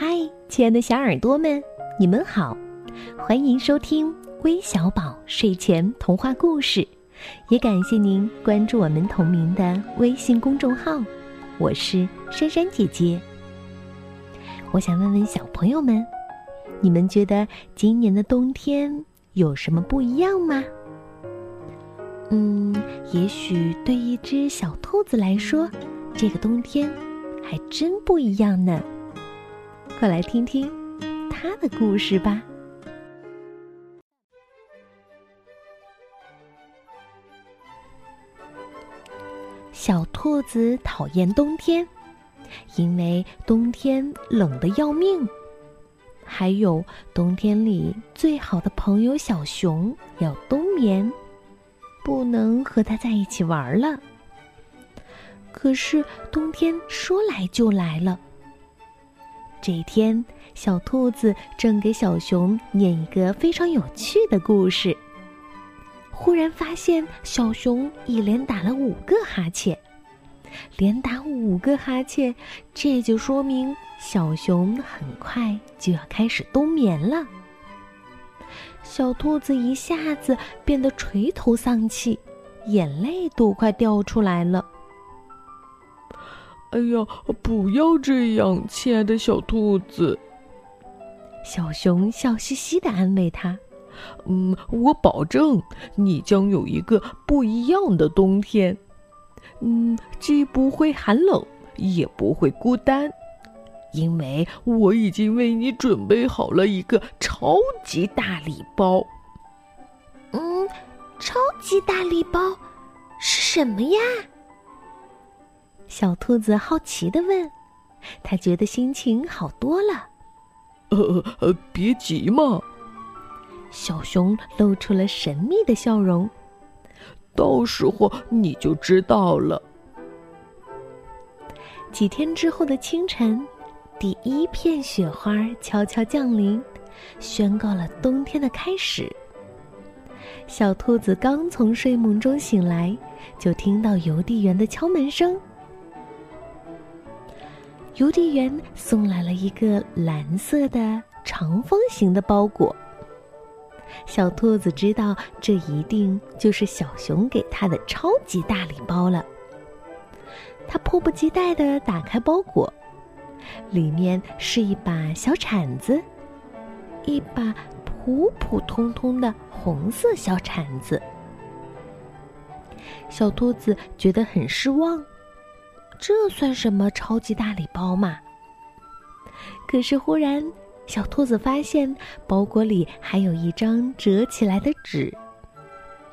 嗨，亲爱的小耳朵们，你们好，欢迎收听微小宝睡前童话故事，也感谢您关注我们同名的微信公众号，我是珊珊姐姐。我想问问小朋友们，你们觉得今年的冬天有什么不一样吗？嗯，也许对一只小兔子来说，这个冬天还真不一样呢。快来听听他的故事吧。小兔子讨厌冬天，因为冬天冷得要命。还有冬天里最好的朋友小熊要冬眠。不能和他在一起玩了。可是冬天说来就来了。这一天，小兔子正给小熊念一个非常有趣的故事，忽然发现小熊一连打了五个哈欠，连打五个哈欠，这就说明小熊很快就要开始冬眠了。小兔子一下子变得垂头丧气，眼泪都快掉出来了。哎呀，不要这样，亲爱的小兔子。小熊笑嘻嘻的安慰他：“嗯，我保证你将有一个不一样的冬天。嗯，既不会寒冷，也不会孤单。”因为我已经为你准备好了一个超级大礼包。嗯，超级大礼包是什么呀？小兔子好奇的问。他觉得心情好多了。呃呃，别急嘛。小熊露出了神秘的笑容。到时候你就知道了。几天之后的清晨。第一片雪花悄悄降临，宣告了冬天的开始。小兔子刚从睡梦中醒来，就听到邮递员的敲门声。邮递员送来了一个蓝色的长方形的包裹。小兔子知道，这一定就是小熊给它的超级大礼包了。它迫不及待的打开包裹。里面是一把小铲子，一把普普通通的红色小铲子。小兔子觉得很失望，这算什么超级大礼包嘛？可是忽然，小兔子发现包裹里还有一张折起来的纸，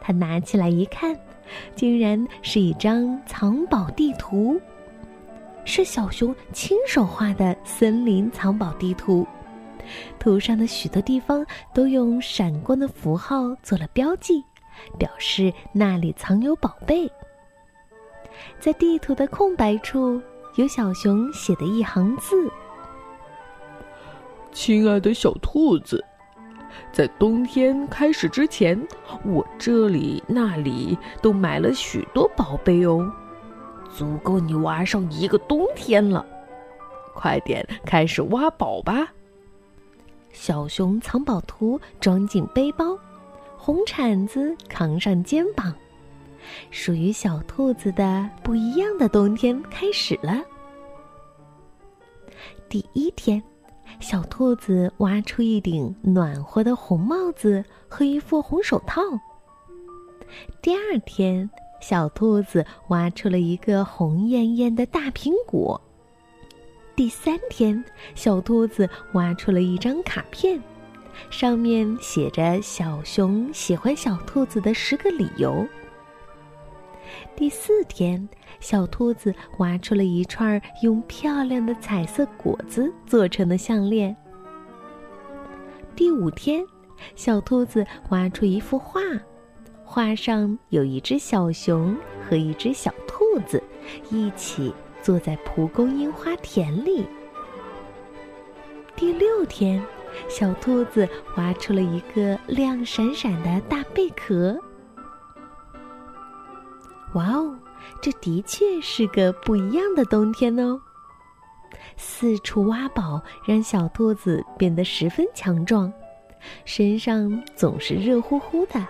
它拿起来一看，竟然是一张藏宝地图。是小熊亲手画的森林藏宝地图，图上的许多地方都用闪光的符号做了标记，表示那里藏有宝贝。在地图的空白处，有小熊写的一行字：“亲爱的小兔子，在冬天开始之前，我这里那里都买了许多宝贝哦。”足够你玩上一个冬天了，快点开始挖宝吧！小熊藏宝图装进背包，红铲子扛上肩膀，属于小兔子的不一样的冬天开始了。第一天，小兔子挖出一顶暖和的红帽子和一副红手套。第二天。小兔子挖出了一个红艳艳的大苹果。第三天，小兔子挖出了一张卡片，上面写着小熊喜欢小兔子的十个理由。第四天，小兔子挖出了一串用漂亮的彩色果子做成的项链。第五天，小兔子挖出一幅画。画上有一只小熊和一只小兔子，一起坐在蒲公英花田里。第六天，小兔子挖出了一个亮闪闪的大贝壳。哇哦，这的确是个不一样的冬天哦！四处挖宝，让小兔子变得十分强壮，身上总是热乎乎的。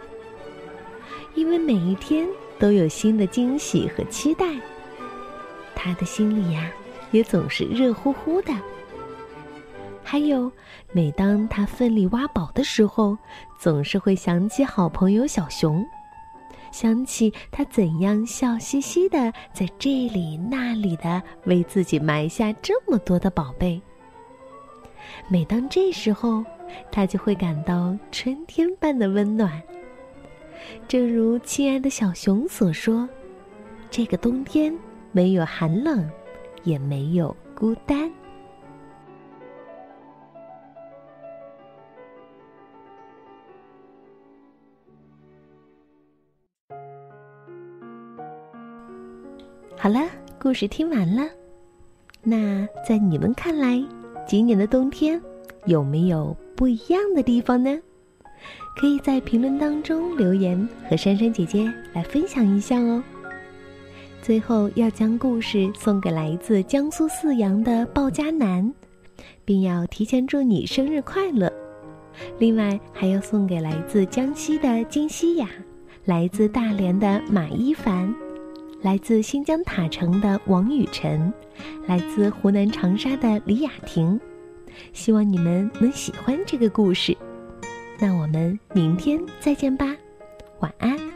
因为每一天都有新的惊喜和期待，他的心里呀也总是热乎乎的。还有，每当他奋力挖宝的时候，总是会想起好朋友小熊，想起他怎样笑嘻嘻的在这里那里的为自己埋下这么多的宝贝。每当这时候，他就会感到春天般的温暖。正如亲爱的小熊所说：“这个冬天没有寒冷，也没有孤单。”好了，故事听完了。那在你们看来，今年的冬天有没有不一样的地方呢？可以在评论当中留言，和珊珊姐姐来分享一下哦。最后要将故事送给来自江苏泗阳的鲍家南，并要提前祝你生日快乐。另外还要送给来自江西的金希雅，来自大连的马一凡，来自新疆塔城的王雨晨，来自湖南长沙的李雅婷。希望你们能喜欢这个故事。那我们明天再见吧，晚安。